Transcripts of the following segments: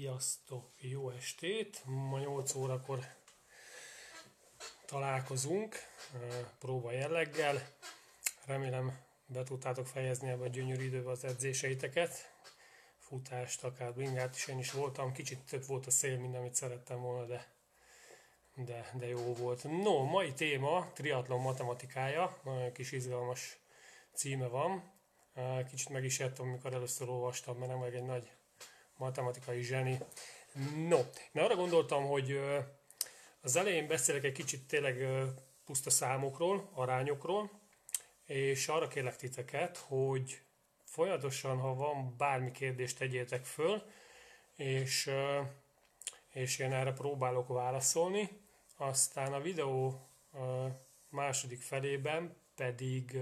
Sziasztok, jó estét! Ma 8 órakor találkozunk, próba jelleggel. Remélem be tudtátok fejezni ebben a gyönyörű időben az edzéseiteket. Futást, akár bringát is én is voltam. Kicsit több volt a szél, mint amit szerettem volna, de, de, de jó volt. No, mai téma triatlon matematikája. Nagyon kis izgalmas címe van. Kicsit meg is értem, amikor először olvastam, mert nem egy nagy matematikai zseni. No, én arra gondoltam, hogy az elején beszélek egy kicsit tényleg puszta számokról, arányokról, és arra kérlek titeket, hogy folyamatosan, ha van bármi kérdést, tegyétek föl, és, és én erre próbálok válaszolni. Aztán a videó második felében pedig,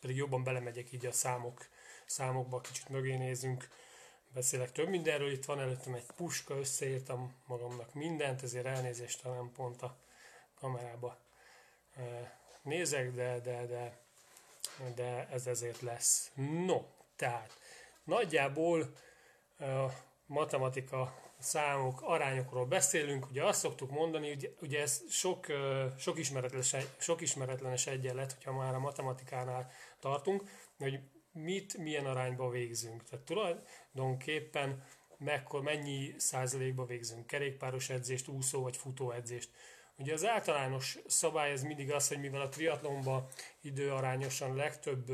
pedig jobban belemegyek így a számok, számokba, kicsit mögé nézünk, beszélek több mindenről, itt van előttem egy puska, összeírtam magamnak mindent, ezért elnézést, ha nem pont a kamerába nézek, de, de, de, de ez ezért lesz. No, tehát nagyjából matematika, számok, arányokról beszélünk, ugye azt szoktuk mondani, ugye, ugye ez sok, sok, ismeretlenes, sok ismeretlenes egyenlet, hogyha már a matematikánál tartunk, hogy mit milyen arányba végzünk. Tehát tulajdonképpen mekkor, mennyi százalékba végzünk kerékpáros edzést, úszó vagy futó edzést. Ugye az általános szabály ez mindig az, hogy mivel a triatlonban időarányosan legtöbb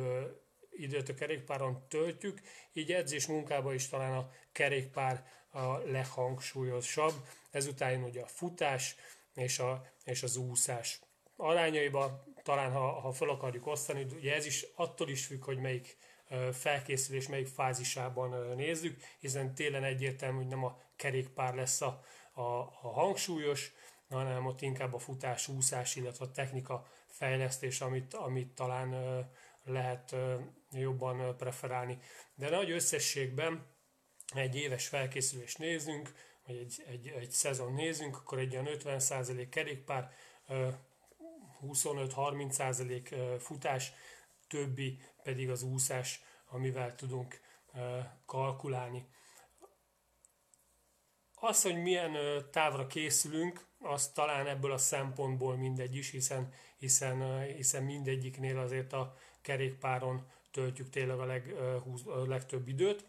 időt a kerékpáron töltjük, így edzés munkában is talán a kerékpár a leghangsúlyosabb. Ezután ugye a futás és, a, és az úszás arányaiba, talán ha, ha fel akarjuk osztani, ugye ez is attól is függ, hogy melyik felkészülés melyik fázisában nézzük, hiszen télen egyértelmű, hogy nem a kerékpár lesz a, a, a hangsúlyos, hanem ott inkább a futás, úszás, illetve a technika fejlesztés, amit, amit talán lehet jobban preferálni. De nagy összességben egy éves felkészülést nézünk, vagy egy, egy, egy szezon nézünk, akkor egy olyan 50% kerékpár, 25-30% futás, többi pedig az úszás, amivel tudunk kalkulálni. Az, hogy milyen távra készülünk, az talán ebből a szempontból mindegy is, hiszen, hiszen, hiszen mindegyiknél azért a kerékpáron töltjük tényleg a, leg, a legtöbb időt.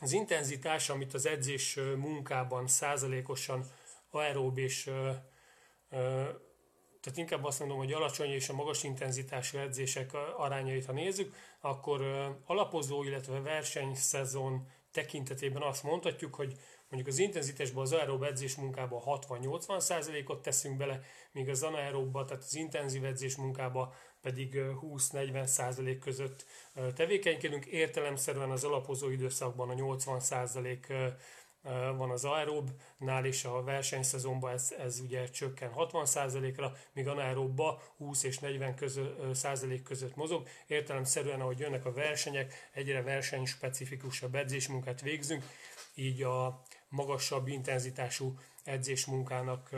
Az intenzitás, amit az edzés munkában százalékosan aerób és tehát inkább azt mondom, hogy alacsony és a magas intenzitású edzések arányait, ha nézzük, akkor alapozó, illetve versenyszezon tekintetében azt mondhatjuk, hogy mondjuk az intenzitásban az aerób edzés munkában 60-80%-ot teszünk bele, míg az anaeróbba, tehát az intenzív edzés munkába pedig 20-40% között tevékenykedünk. Értelemszerűen az alapozó időszakban a 80% van az aeróbnál, és a versenyszezonban ez, ez ugye csökken 60%-ra, míg anaeróbba 20 és 40 közö, százalék között mozog. Értelemszerűen, ahogy jönnek a versenyek, egyre versenyspecifikusabb edzésmunkát végzünk, így a magasabb intenzitású edzésmunkának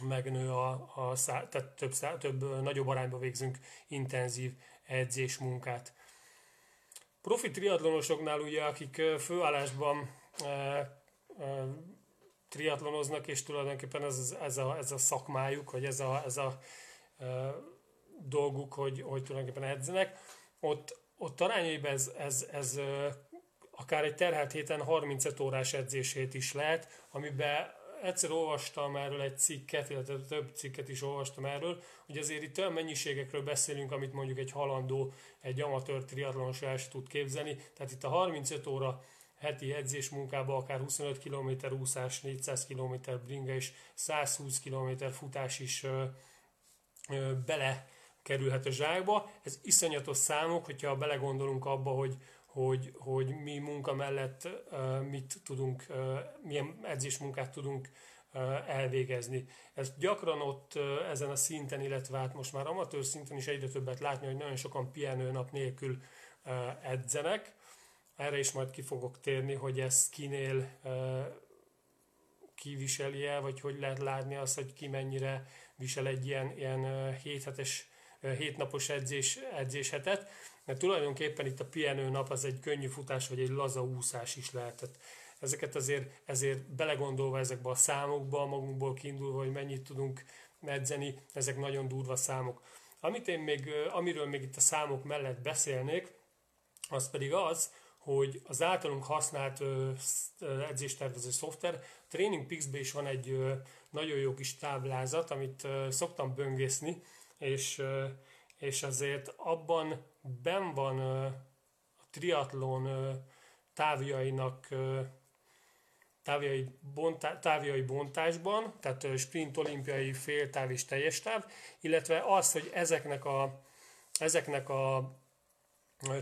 megnő a, a szá, tehát több, szá, több nagyobb arányba végzünk intenzív edzésmunkát. Profi triatlonosoknál ugye, akik főállásban triatlonoznak, és tulajdonképpen ez, ez, a, ez a szakmájuk, vagy ez a, ez a dolguk, hogy, hogy tulajdonképpen edzenek. Ott, ott arányaiban ez, ez, ez akár egy terhelt héten 35 órás edzését is lehet, amiben egyszer olvastam erről egy cikket, illetve több cikket is olvastam erről, hogy azért itt olyan mennyiségekről beszélünk, amit mondjuk egy halandó, egy amatőr triatlonos el tud képzelni. Tehát itt a 35 óra heti edzés munkába akár 25 km úszás, 400 km bringa és 120 km futás is bele kerülhet a zsákba. Ez iszonyatos számok, hogyha belegondolunk abba, hogy, hogy, hogy mi munka mellett mit tudunk, milyen edzésmunkát tudunk elvégezni. Ez gyakran ott ezen a szinten, illetve hát most már amatőr szinten is egyre többet látni, hogy nagyon sokan pihenő nap nélkül edzenek, erre is majd ki fogok térni, hogy ez kinél kiviseli el, vagy hogy lehet látni azt, hogy ki mennyire visel egy ilyen, ilyen héthetes, hétnapos edzés, edzéshetet. Mert tulajdonképpen itt a pihenő nap az egy könnyű futás, vagy egy laza úszás is lehet. Tehát ezeket azért, ezért belegondolva ezekbe a számokba, magunkból kiindulva, hogy mennyit tudunk edzeni, ezek nagyon durva számok. Amit én még, amiről még itt a számok mellett beszélnék, az pedig az, hogy az általunk használt edzéstervező szoftver, Training Peaks-ben is van egy nagyon jó kis táblázat, amit szoktam böngészni, és, és azért abban ben van a triatlon távjainak távjai, bontá, távjai bontásban, tehát sprint, olimpiai, féltáv és teljes táv, illetve az, hogy ezeknek a, ezeknek a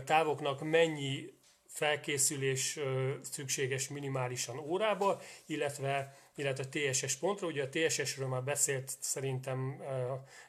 távoknak mennyi felkészülés szükséges minimálisan órába, illetve, illetve TSS pontra. Ugye a TSS-ről már beszélt szerintem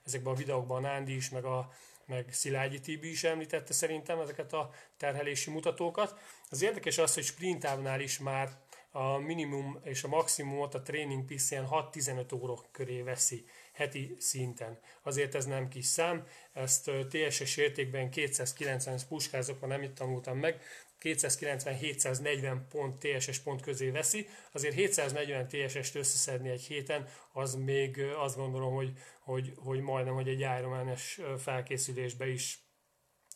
ezekben a videókban Nándi is, meg a meg Szilágyi Tibi is említette szerintem ezeket a terhelési mutatókat. Az érdekes az, hogy sprintávnál is már a minimum és a maximumot a Training PC 6-15 óra köré veszi heti szinten. Azért ez nem kis szám, ezt TSS értékben 290 puskázok, ma nem itt tanultam meg, 290-740 pont TSS pont közé veszi, azért 740 TSS-t összeszedni egy héten, az még azt gondolom, hogy, hogy, hogy majdnem, hogy egy ironman felkészülésbe is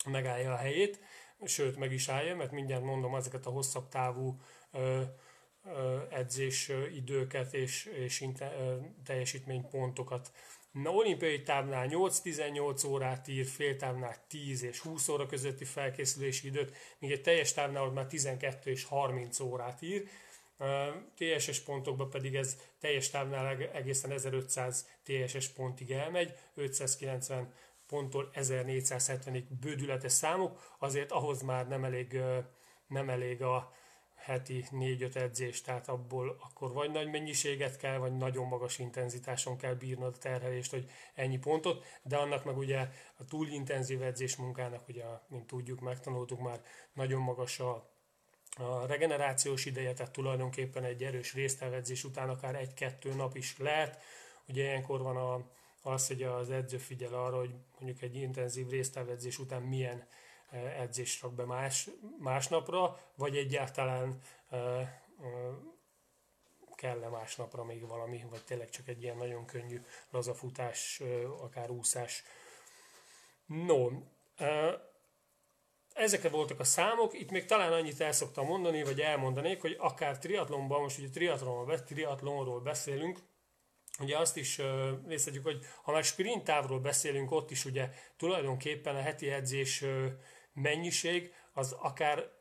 megállja a helyét, sőt meg is állja, mert mindjárt mondom ezeket a hosszabb távú ö, edzés időket és, és inte, ö, teljesítménypontokat Na, olimpiai távnál 8-18 órát ír, féltávnál 10 és 20 óra közötti felkészülési időt, míg egy teljes távnál már 12 és 30 órát ír. TSS pontokban pedig ez teljes távnál egészen 1500 TSS pontig elmegy, 590 ponttól 1470-ig bődületes számok, azért ahhoz már nem elég, nem elég a, heti 4-5 edzés, tehát abból akkor vagy nagy mennyiséget kell, vagy nagyon magas intenzitáson kell bírnod a terhelést, hogy ennyi pontot, de annak meg ugye a túl intenzív edzés munkának, ugye, mint tudjuk, megtanultuk már, nagyon magas a, a regenerációs ideje, tehát tulajdonképpen egy erős résztávedzés után akár egy-kettő nap is lehet. Ugye ilyenkor van a, az, hogy az edző figyel arra, hogy mondjuk egy intenzív résztávedzés után milyen edzést rak be más, másnapra, vagy egyáltalán kell-e másnapra még valami, vagy tényleg csak egy ilyen nagyon könnyű lazafutás, akár úszás. No, ezek voltak a számok, itt még talán annyit el szoktam mondani, vagy elmondanék, hogy akár triatlonban, most ugye triatlonról, triatlonról beszélünk, Ugye azt is részletjük, hogy ha már sprint távról beszélünk, ott is ugye tulajdonképpen a heti edzés mennyiség az akár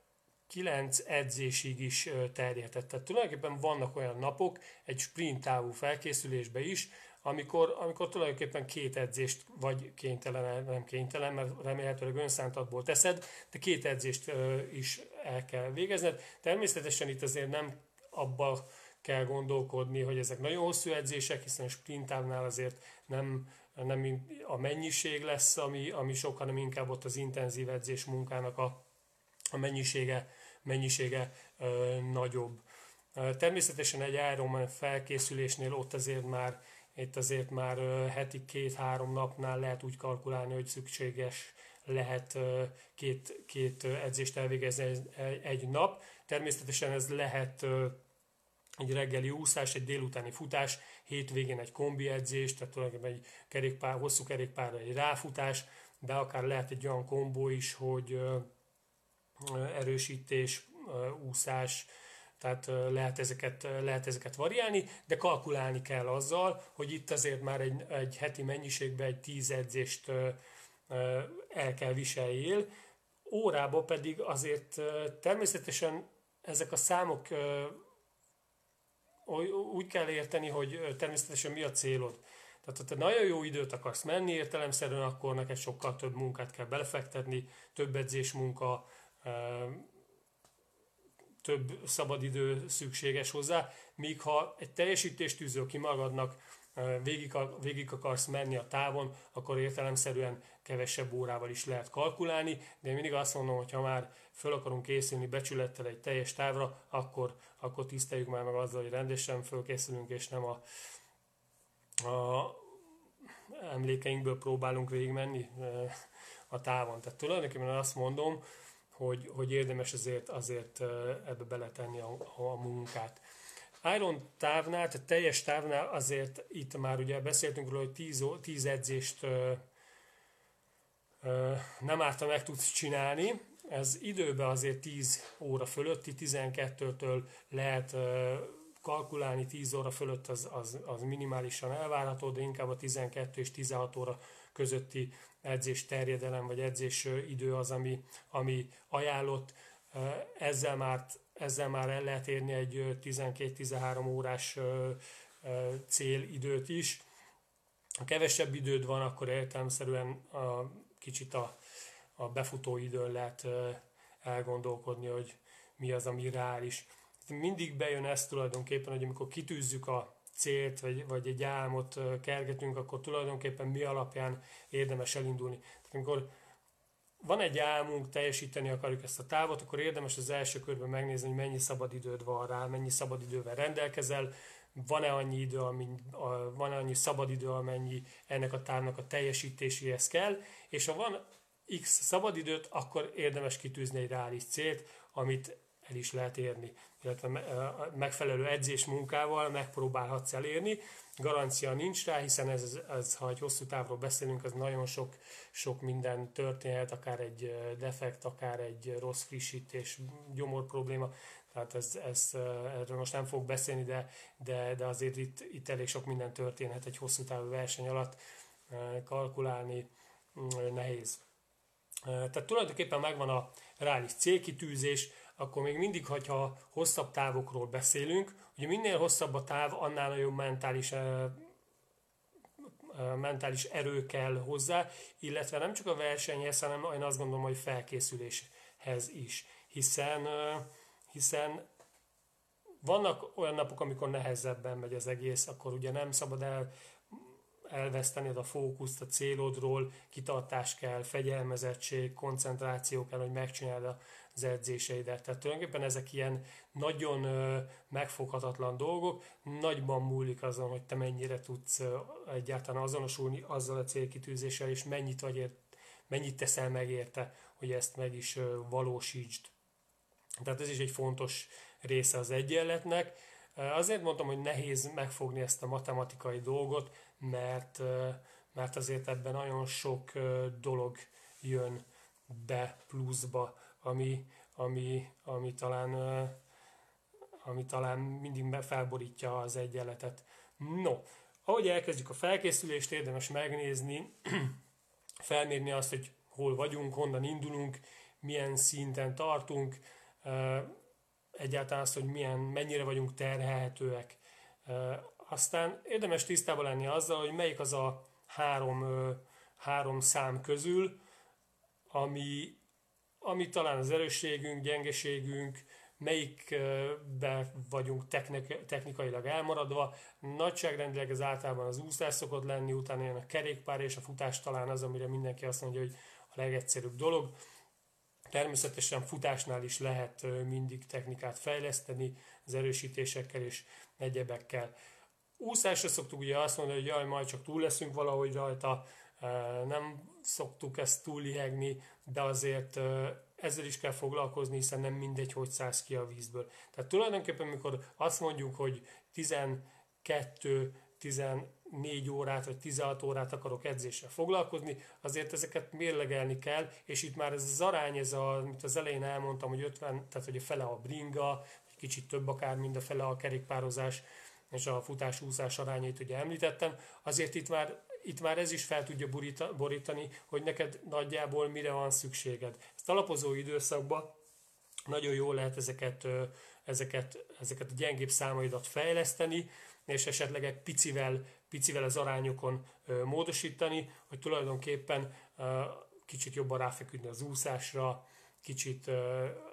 9 edzésig is terjedhet. Tehát tulajdonképpen vannak olyan napok egy sprint távú felkészülésbe is, amikor, amikor tulajdonképpen két edzést vagy kénytelen, nem kénytelen, mert remélhetőleg önszántatból teszed, de két edzést is el kell végezned. Természetesen itt azért nem abba kell gondolkodni, hogy ezek nagyon hosszú edzések, hiszen a sprintávnál azért nem nem a mennyiség lesz, ami, ami sok, hanem inkább ott az intenzív edzés munkának a, a mennyisége, mennyisége ö, nagyobb. Természetesen egy Ironman felkészülésnél ott azért már itt azért már heti két-három napnál lehet úgy kalkulálni, hogy szükséges lehet két, két edzést elvégezni egy nap. Természetesen ez lehet egy reggeli úszás, egy délutáni futás, hétvégén egy kombi edzés, tehát tulajdonképpen egy kerékpár, hosszú kerékpárra egy ráfutás, de akár lehet egy olyan kombó is, hogy erősítés, úszás, tehát lehet ezeket, lehet ezeket variálni, de kalkulálni kell azzal, hogy itt azért már egy, egy heti mennyiségben egy tíz edzést el kell viseljél, órába pedig azért természetesen ezek a számok úgy kell érteni, hogy természetesen mi a célod. Tehát ha te nagyon jó időt akarsz menni értelemszerűen, akkor neked sokkal több munkát kell belefektetni, több edzés munka, több szabadidő szükséges hozzá, míg ha egy teljesítést tűzöl ki magadnak, végig, végig akarsz menni a távon, akkor értelemszerűen kevesebb órával is lehet kalkulálni, de én mindig azt mondom, hogy ha már föl akarunk készülni becsülettel egy teljes távra, akkor, akkor tiszteljük már meg azzal, hogy rendesen fölkészülünk, és nem a, a emlékeinkből próbálunk végigmenni a távon. Tehát tulajdonképpen azt mondom, hogy, hogy érdemes azért, azért ebbe beletenni a, a munkát. Iron távnál, tehát teljes távnál azért itt már ugye beszéltünk róla, hogy 10, 10 edzést ö, ö, nem árta meg tudsz csinálni, ez időben azért 10 óra fölötti, 12-től lehet ö, kalkulálni, 10 óra fölött az, az, az minimálisan elvárható, de inkább a 12 és 16 óra közötti edzés terjedelem vagy edzés idő az, ami, ami ajánlott. Ezzel már, ezzel már el lehet érni egy 12-13 órás célidőt is. Ha kevesebb időd van, akkor értelmszerűen a, kicsit a, a befutó időn lehet elgondolkodni, hogy mi az, ami reális. Mindig bejön ez tulajdonképpen, hogy amikor kitűzzük a célt, vagy, vagy egy álmot kergetünk, akkor tulajdonképpen mi alapján érdemes elindulni. Tehát amikor van egy álmunk, teljesíteni akarjuk ezt a távot, akkor érdemes az első körben megnézni, hogy mennyi szabadidőd van rá, mennyi szabadidővel rendelkezel, van-e annyi idő, van-e annyi szabadidő, amennyi ennek a távnak a teljesítéséhez kell, és ha van x szabadidőt, akkor érdemes kitűzni egy reális célt, amit el is lehet érni, illetve megfelelő edzés munkával megpróbálhatsz elérni. Garancia nincs rá, hiszen ez, ez, ha egy hosszú távról beszélünk, az nagyon sok, sok minden történhet, akár egy defekt, akár egy rossz frissítés, gyomor probléma, tehát ez, ez, erről most nem fog beszélni, de, de, de azért itt, itt elég sok minden történhet egy hosszú távú verseny alatt, kalkulálni nehéz. Tehát tulajdonképpen megvan a reális célkitűzés, akkor még mindig, hogyha hosszabb távokról beszélünk, ugye minél hosszabb a táv, annál nagyobb mentális mentális erő kell hozzá, illetve nem csak a versenyhez, hanem én azt gondolom, hogy felkészüléshez is. Hiszen, hiszen vannak olyan napok, amikor nehezebben megy az egész, akkor ugye nem szabad el elvesztened a fókuszt a célodról, kitartás kell, fegyelmezettség, koncentráció kell, hogy megcsináld az edzéseidet. Tehát tulajdonképpen ezek ilyen nagyon megfoghatatlan dolgok, nagyban múlik azon, hogy te mennyire tudsz egyáltalán azonosulni azzal a célkitűzéssel, és mennyit, vagy ért, mennyit teszel meg érte, hogy ezt meg is valósítsd. Tehát ez is egy fontos része az egyenletnek. Azért mondtam, hogy nehéz megfogni ezt a matematikai dolgot, mert, mert azért ebben nagyon sok dolog jön be pluszba, ami, ami, ami talán ami talán mindig felborítja az egyenletet. No, ahogy elkezdjük a felkészülést, érdemes megnézni, felmérni azt, hogy hol vagyunk, honnan indulunk, milyen szinten tartunk, egyáltalán azt, hogy milyen, mennyire vagyunk terhelhetőek. Aztán érdemes tisztában lenni azzal, hogy melyik az a három, három szám közül, ami, ami talán az erősségünk, gyengeségünk, melyikbe vagyunk technik, technikailag elmaradva. Nagyságrendileg ez általában az úszás szokott lenni, utána jön a kerékpár és a futás talán az, amire mindenki azt mondja, hogy a legegyszerűbb dolog. Természetesen futásnál is lehet mindig technikát fejleszteni, az erősítésekkel és egyebekkel. Úszásra szoktuk ugye azt mondani, hogy jaj, majd csak túl leszünk valahogy rajta, nem szoktuk ezt túlihegni, de azért ezzel is kell foglalkozni, hiszen nem mindegy, hogy szállsz ki a vízből. Tehát tulajdonképpen, amikor azt mondjuk, hogy 12, 14 órát vagy 16 órát akarok edzéssel foglalkozni, azért ezeket mérlegelni kell, és itt már ez az arány, ez a, amit az elején elmondtam, hogy 50, tehát hogy a fele a bringa, egy kicsit több akár, mint a fele a kerékpározás, és a futás-úszás arányait ugye említettem, azért itt már, itt már ez is fel tudja borítani, hogy neked nagyjából mire van szükséged. Ezt alapozó időszakban nagyon jól lehet ezeket, ezeket, ezeket a gyengébb számaidat fejleszteni, és esetleg egy picivel, picivel az arányokon módosítani, hogy tulajdonképpen kicsit jobban ráfeküdni az úszásra, kicsit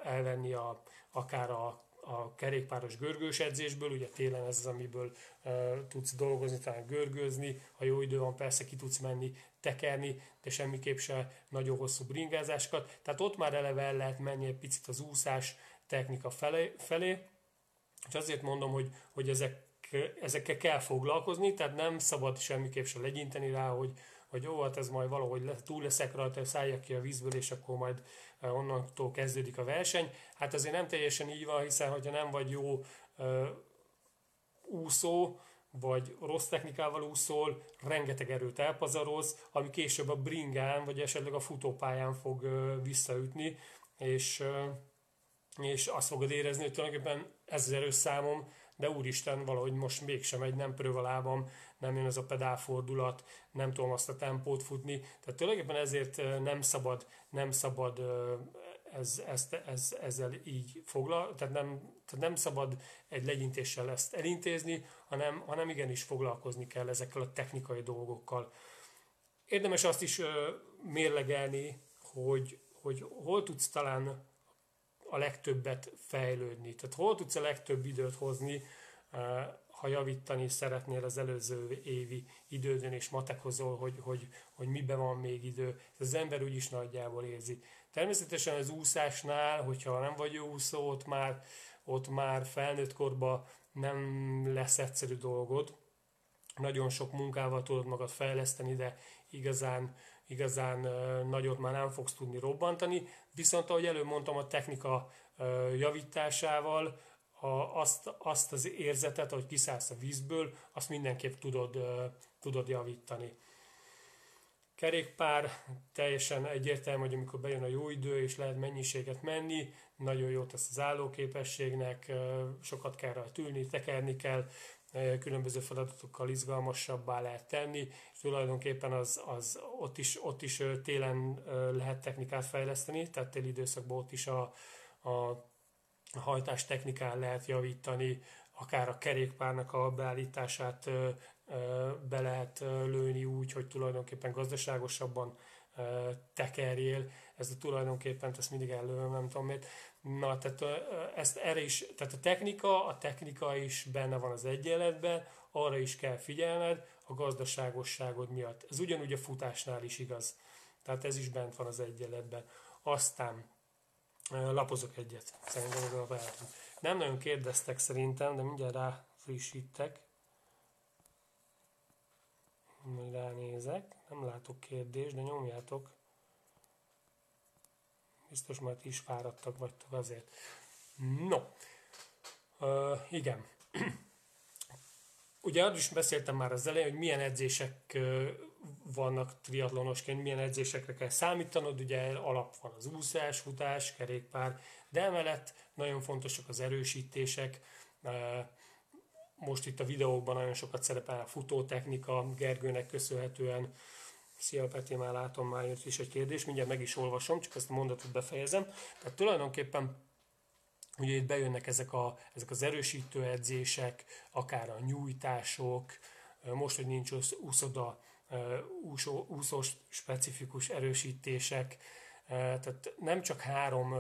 elvenni a, akár a a kerékpáros görgős edzésből, ugye télen ez az, amiből uh, tudsz dolgozni, talán görgőzni, ha jó idő van, persze ki tudsz menni, tekerni, de semmiképp se nagyon hosszú bringázásokat. Tehát ott már eleve el lehet menni egy picit az úszás technika felé, felé és azért mondom, hogy, hogy ezek, ezekkel kell foglalkozni, tehát nem szabad semmiképp se legyinteni rá, hogy, hogy jó, hát ez majd valahogy túl leszek rajta, szálljak ki a vízből, és akkor majd onnantól kezdődik a verseny. Hát azért nem teljesen így van, hiszen hogyha nem vagy jó uh, úszó, vagy rossz technikával úszol, rengeteg erőt elpazaroz, ami később a bringán, vagy esetleg a futópályán fog uh, visszaütni, és, uh, és azt fogod érezni, hogy tulajdonképpen ez az erős számom, de úristen, valahogy most mégsem egy, nem lábam, nem jön ez a pedálfordulat, nem tudom azt a tempót futni. Tehát tulajdonképpen ezért nem szabad, nem szabad ez, ezt, ez, ezzel így foglal, tehát nem, tehát nem szabad egy legyintéssel ezt elintézni, hanem, hanem igenis foglalkozni kell ezekkel a technikai dolgokkal. Érdemes azt is mérlegelni, hogy, hogy hol tudsz talán a legtöbbet fejlődni. Tehát hol tudsz a legtöbb időt hozni, ha javítani szeretnél az előző évi idődön, és matekozol, hogy, hogy, hogy miben van még idő. Az ember úgyis nagyjából érzi. Természetesen az úszásnál, hogyha nem vagy úszó, ott már, ott már felnőtt korban nem lesz egyszerű dolgod. Nagyon sok munkával tudod magad fejleszteni, de igazán igazán nagyot már nem fogsz tudni robbantani, viszont ahogy előbb mondtam, a technika javításával a, azt, azt az érzetet, hogy kiszállsz a vízből, azt mindenképp tudod, tudod javítani. Kerékpár teljesen egyértelmű, hogy amikor bejön a jó idő, és lehet mennyiséget menni, nagyon jót tesz az állóképességnek, sokat kell rajta ülni, tekerni kell, különböző feladatokkal izgalmasabbá lehet tenni, és tulajdonképpen az, az ott, is, ott is télen lehet technikát fejleszteni, tehát téli időszakban ott is a, a hajtás technikán lehet javítani, akár a kerékpárnak a beállítását be lehet lőni úgy, hogy tulajdonképpen gazdaságosabban tekerjél. Ez a tulajdonképpen, ezt mindig előlöm, nem tudom miért. Na, tehát ezt erre is, tehát a technika, a technika is benne van az egyenletben, arra is kell figyelned a gazdaságosságod miatt. Ez ugyanúgy a futásnál is igaz. Tehát ez is bent van az egyenletben. Aztán lapozok egyet, szerintem a Nem nagyon kérdeztek szerintem, de mindjárt rá frissítek. Majd ránézek, nem látok kérdést, de nyomjátok. Biztos már is fáradtak vagytok azért. No, uh, igen. Ugye arról is beszéltem már az elején, hogy milyen edzések vannak triatlonosként, milyen edzésekre kell számítanod, ugye alap van az úszás, futás, kerékpár, de emellett nagyon fontosak az erősítések, most itt a videókban nagyon sokat szerepel a futótechnika, Gergőnek köszönhetően. Szia Peti, már látom, már jött is egy kérdés, mindjárt meg is olvasom, csak ezt a mondatot befejezem. Tehát tulajdonképpen ugye itt bejönnek ezek, a, ezek az erősítő edzések, akár a nyújtások, most, hogy nincs úszoda, úszó, úszós specifikus erősítések, tehát nem csak három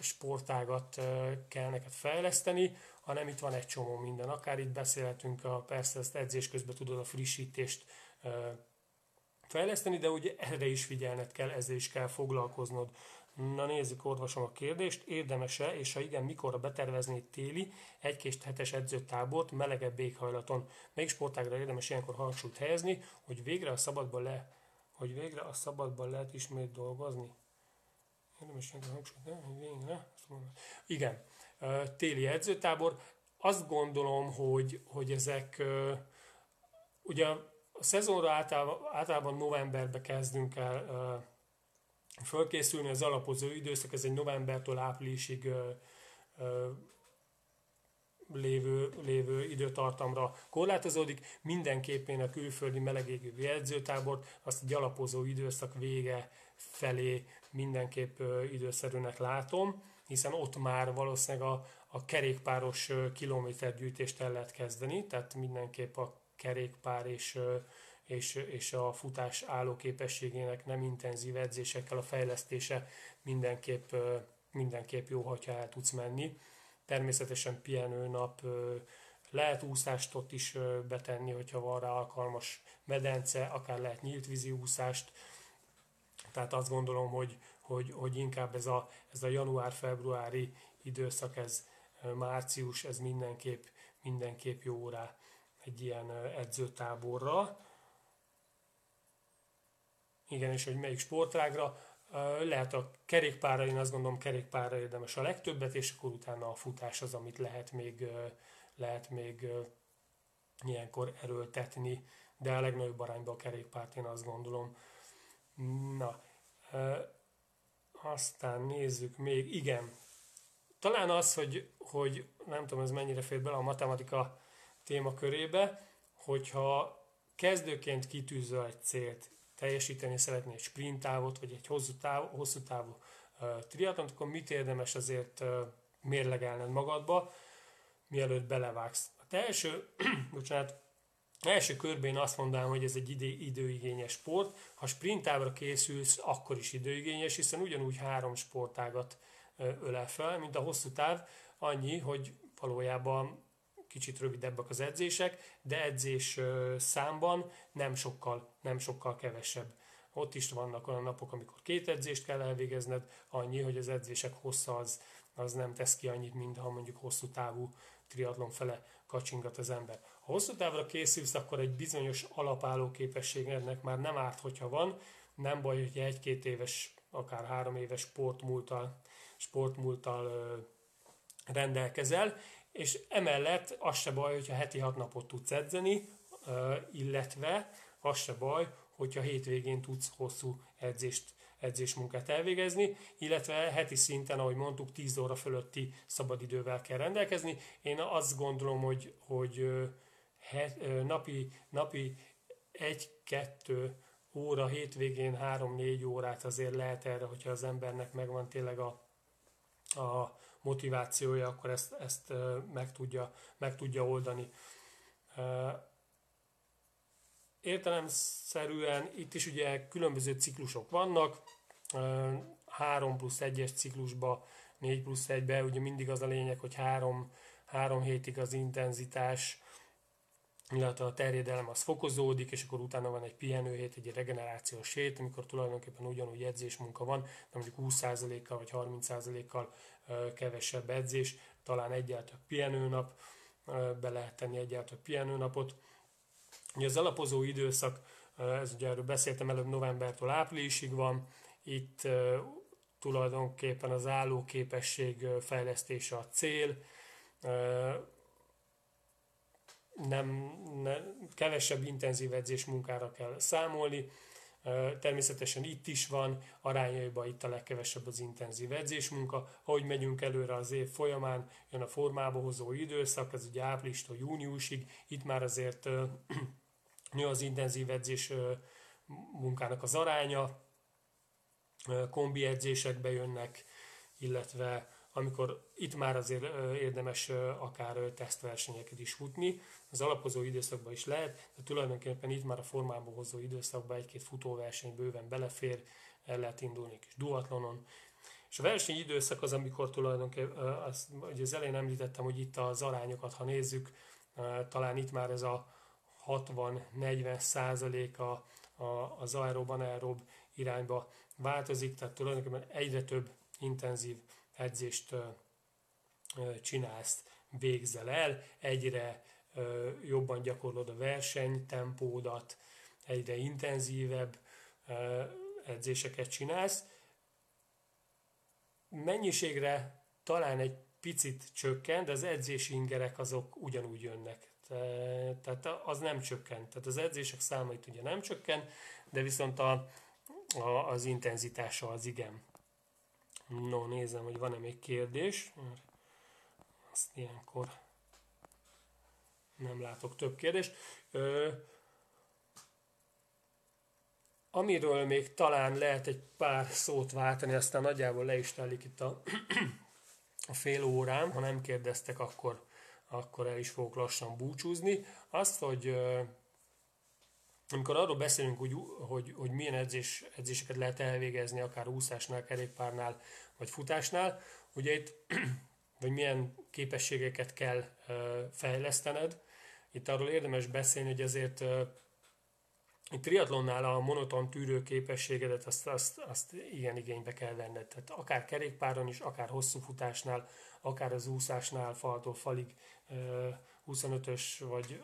sportágat kell neked fejleszteni, hanem itt van egy csomó minden. Akár itt beszélhetünk, a, persze ezt edzés közben tudod a frissítést fejleszteni, de ugye erre is figyelned kell, ezzel is kell foglalkoznod. Na nézzük, olvasom a kérdést. Érdemes-e, és ha igen, mikor betervezni egy téli, egy-két hetes edzőtábort melegebb éghajlaton? Melyik sportágra érdemes ilyenkor hangsúlyt helyezni, hogy végre a szabadban le, hogy végre a szabadban lehet ismét dolgozni? Érdemes ilyenkor hangsúlyt, hogy végre? Igen, téli edzőtábor. Azt gondolom, hogy, hogy ezek ugye a szezonra általában, általában novemberbe kezdünk el fölkészülni, az alapozó időszak, ez egy novembertől áprilisig lévő, lévő időtartamra korlátozódik. Mindenképpen a külföldi melegégő edzőtábort azt egy alapozó időszak vége felé mindenképp időszerűnek látom, hiszen ott már valószínűleg a, a kerékpáros kilométergyűjtést el lehet kezdeni, tehát mindenképp a kerékpár és és, és a futás állóképességének nem intenzív edzésekkel a fejlesztése mindenképp, mindenképp jó, hogyha el tudsz menni. Természetesen pihenőnap lehet úszást ott is betenni, hogyha van rá alkalmas medence, akár lehet nyílt vízi úszást. Tehát azt gondolom, hogy, hogy, hogy inkább ez a, ez a január-februári időszak, ez március, ez mindenképp, mindenképp jó rá egy ilyen edzőtáborra. Igen, és hogy melyik sportrágra. Lehet a kerékpára, én azt gondolom kerékpára érdemes a legtöbbet, és akkor utána a futás az, amit lehet még, lehet még ilyenkor erőltetni, de a legnagyobb arányban a kerékpárt én azt gondolom. Na, aztán nézzük még, igen, talán az, hogy, hogy nem tudom, ez mennyire fér bele a matematika témakörébe, hogyha kezdőként kitűzöl egy célt, teljesíteni szeretné egy sprint távot, vagy egy hosszú távú, hosszú távú triatlont, akkor mit érdemes azért mérlegelned magadba, mielőtt belevágsz. A te első, bocsánat, első körben én azt mondanám, hogy ez egy idő, időigényes sport. Ha sprintávra készülsz, akkor is időigényes, hiszen ugyanúgy három sportágat ölel fel, mint a hosszú táv, annyi, hogy valójában kicsit rövidebbek az edzések, de edzés számban nem sokkal, nem sokkal kevesebb. Ott is vannak olyan napok, amikor két edzést kell elvégezned, annyi, hogy az edzések hossza az, az nem tesz ki annyit, mint ha mondjuk hosszú távú triatlon fele kacsingat az ember. Ha hosszú távra készülsz, akkor egy bizonyos alapálló képességednek már nem árt, hogyha van, nem baj, hogy egy-két éves, akár három éves sportmúltal, sportmúltal rendelkezel, és emellett az se baj, hogyha heti hat napot tudsz edzeni, illetve az se baj, hogyha hétvégén tudsz hosszú edzést, edzésmunkát elvégezni, illetve heti szinten, ahogy mondtuk, 10 óra fölötti szabadidővel kell rendelkezni. Én azt gondolom, hogy, hogy het, napi, napi egy-kettő óra, hétvégén 3-4 órát azért lehet erre, hogyha az embernek megvan tényleg a, a motivációja, akkor ezt, ezt meg, tudja, meg tudja oldani. Értelemszerűen itt is ugye különböző ciklusok vannak, 3 plusz 1-es ciklusba, 4 plusz 1-be, ugye mindig az a lényeg, hogy 3, 3 hétig az intenzitás, illetve a terjedelem az fokozódik, és akkor utána van egy pihenőhét, egy regenerációs hét, amikor tulajdonképpen ugyanúgy edzésmunka van, de mondjuk 20%-kal vagy 30%-kal kevesebb edzés, talán egyáltalán pihenőnap, be lehet tenni egyáltalán pihenőnapot. Ugye az alapozó időszak, ez ugye erről beszéltem előbb, novembertől áprilisig van, itt tulajdonképpen az állóképesség fejlesztése a cél, nem, ne, kevesebb intenzív edzés munkára kell számolni. Természetesen itt is van, arányaiban itt a legkevesebb az intenzív edzésmunka. Ahogy megyünk előre az év folyamán, jön a formába hozó időszak, ez ugye áprilistól júniusig, itt már azért nő az intenzív edzés munkának az aránya, kombi edzések bejönnek, illetve amikor itt már azért érdemes akár tesztversenyeket is futni, az alapozó időszakban is lehet, de tulajdonképpen itt már a formába hozó időszakban egy-két futóverseny bőven belefér, el lehet indulni kis duatlonon. És a verseny időszak az, amikor tulajdonképpen, azt, ugye az elején említettem, hogy itt az arányokat, ha nézzük, talán itt már ez a 60-40 százaléka az aerob-anaerob irányba változik, tehát tulajdonképpen egyre több intenzív edzést csinálsz, végzel el, egyre jobban gyakorlod a versenytempódat, egyre intenzívebb edzéseket csinálsz. Mennyiségre talán egy picit csökken, de az edzési ingerek azok ugyanúgy jönnek. Tehát az nem csökken. Tehát az edzések száma itt ugye nem csökken, de viszont a, a, az intenzitása az igen. No, nézem, hogy van-e még kérdés. Azt ilyenkor nem látok több kérdést. Ö, amiről még talán lehet egy pár szót váltani, aztán nagyjából le is telik itt a, a fél órám, ha nem kérdeztek, akkor, akkor el is fogok lassan búcsúzni. Azt, hogy amikor arról beszélünk, hogy, hogy, hogy milyen edzés, edzéseket lehet elvégezni, akár úszásnál, kerékpárnál, vagy futásnál, ugye itt, vagy milyen képességeket kell fejlesztened, itt arról érdemes beszélni, hogy azért itt triatlonnál a monoton tűrő képességedet azt, azt, azt igen igénybe kell venned. Tehát akár kerékpáron is, akár hosszú futásnál, akár az úszásnál faltól falig 25-ös vagy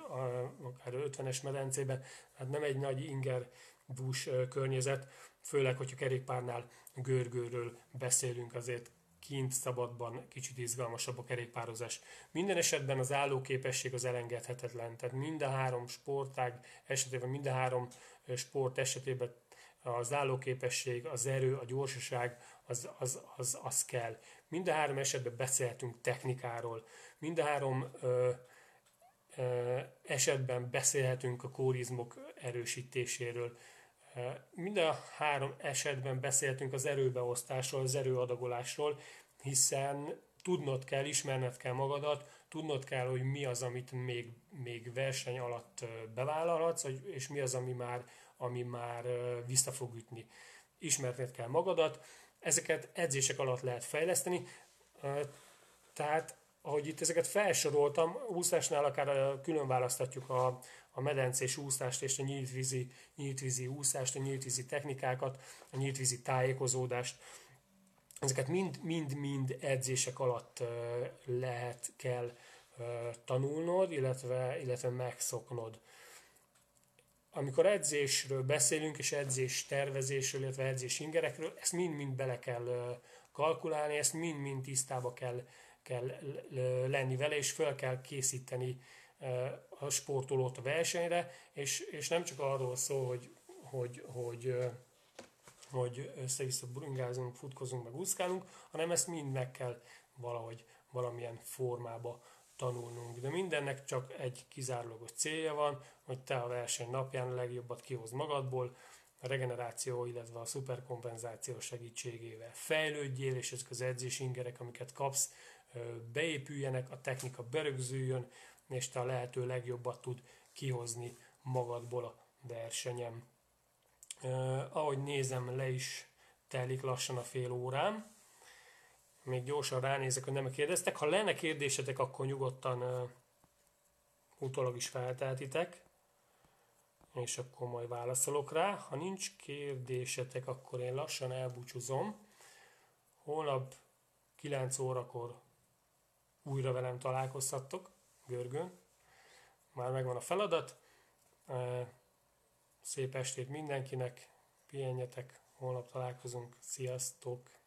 akár 50-es medencében, hát nem egy nagy inger dús környezet, főleg, hogyha kerékpárnál görgőről beszélünk, azért kint szabadban kicsit izgalmasabb a kerékpározás. Minden esetben az állóképesség az elengedhetetlen, tehát mind a három sportág esetében, mind a három sport esetében az állóképesség, az erő, a gyorsaság, az, az, az, az kell. Mind a három esetben beszélhetünk technikáról, mind a három ö, esetben beszélhetünk a kórizmok erősítéséről, Mind a három esetben beszéltünk az erőbeosztásról, az erőadagolásról, hiszen tudnod kell, ismerned kell magadat, tudnod kell, hogy mi az, amit még, még verseny alatt bevállalhatsz, és mi az, ami már, ami már vissza fog ütni. Ismerned kell magadat, ezeket edzések alatt lehet fejleszteni, tehát ahogy itt ezeket felsoroltam, úszásnál akár külön választatjuk a, a medencés úszást és a nyíltvízi, nyíltvízi úszást, a nyíltvízi technikákat, a nyíltvízi tájékozódást. Ezeket mind-mind edzések alatt lehet, kell tanulnod, illetve, illetve megszoknod. Amikor edzésről beszélünk, és edzés tervezésről, illetve edzés ingerekről, ezt mind-mind bele kell kalkulálni, ezt mind-mind tisztába kell, kell lenni vele, és fel kell készíteni a sportolót a versenyre, és, és nem csak arról szól, hogy, hogy, hogy, hogy össze-vissza bringázunk, futkozunk, meg úszkálunk, hanem ezt mind meg kell valahogy valamilyen formába tanulnunk. De mindennek csak egy kizárólagos célja van, hogy te a verseny napján a legjobbat kihozd magadból, a regeneráció, illetve a szuperkompenzáció segítségével fejlődjél, és ezek az edzés ingerek, amiket kapsz, beépüljenek, a technika berögzüljön, és te a lehető legjobbat tud kihozni magadból a versenyem. Ahogy nézem, le is telik lassan a fél órám. Még gyorsan ránézek, hogy nem kérdeztek. Ha lenne kérdésetek, akkor nyugodtan utólag is felteltitek, és akkor majd válaszolok rá. Ha nincs kérdésetek, akkor én lassan elbúcsúzom. Holnap 9 órakor újra velem találkozhattok görgőn. Már megvan a feladat. Szép estét mindenkinek, pihenjetek, holnap találkozunk, sziasztok!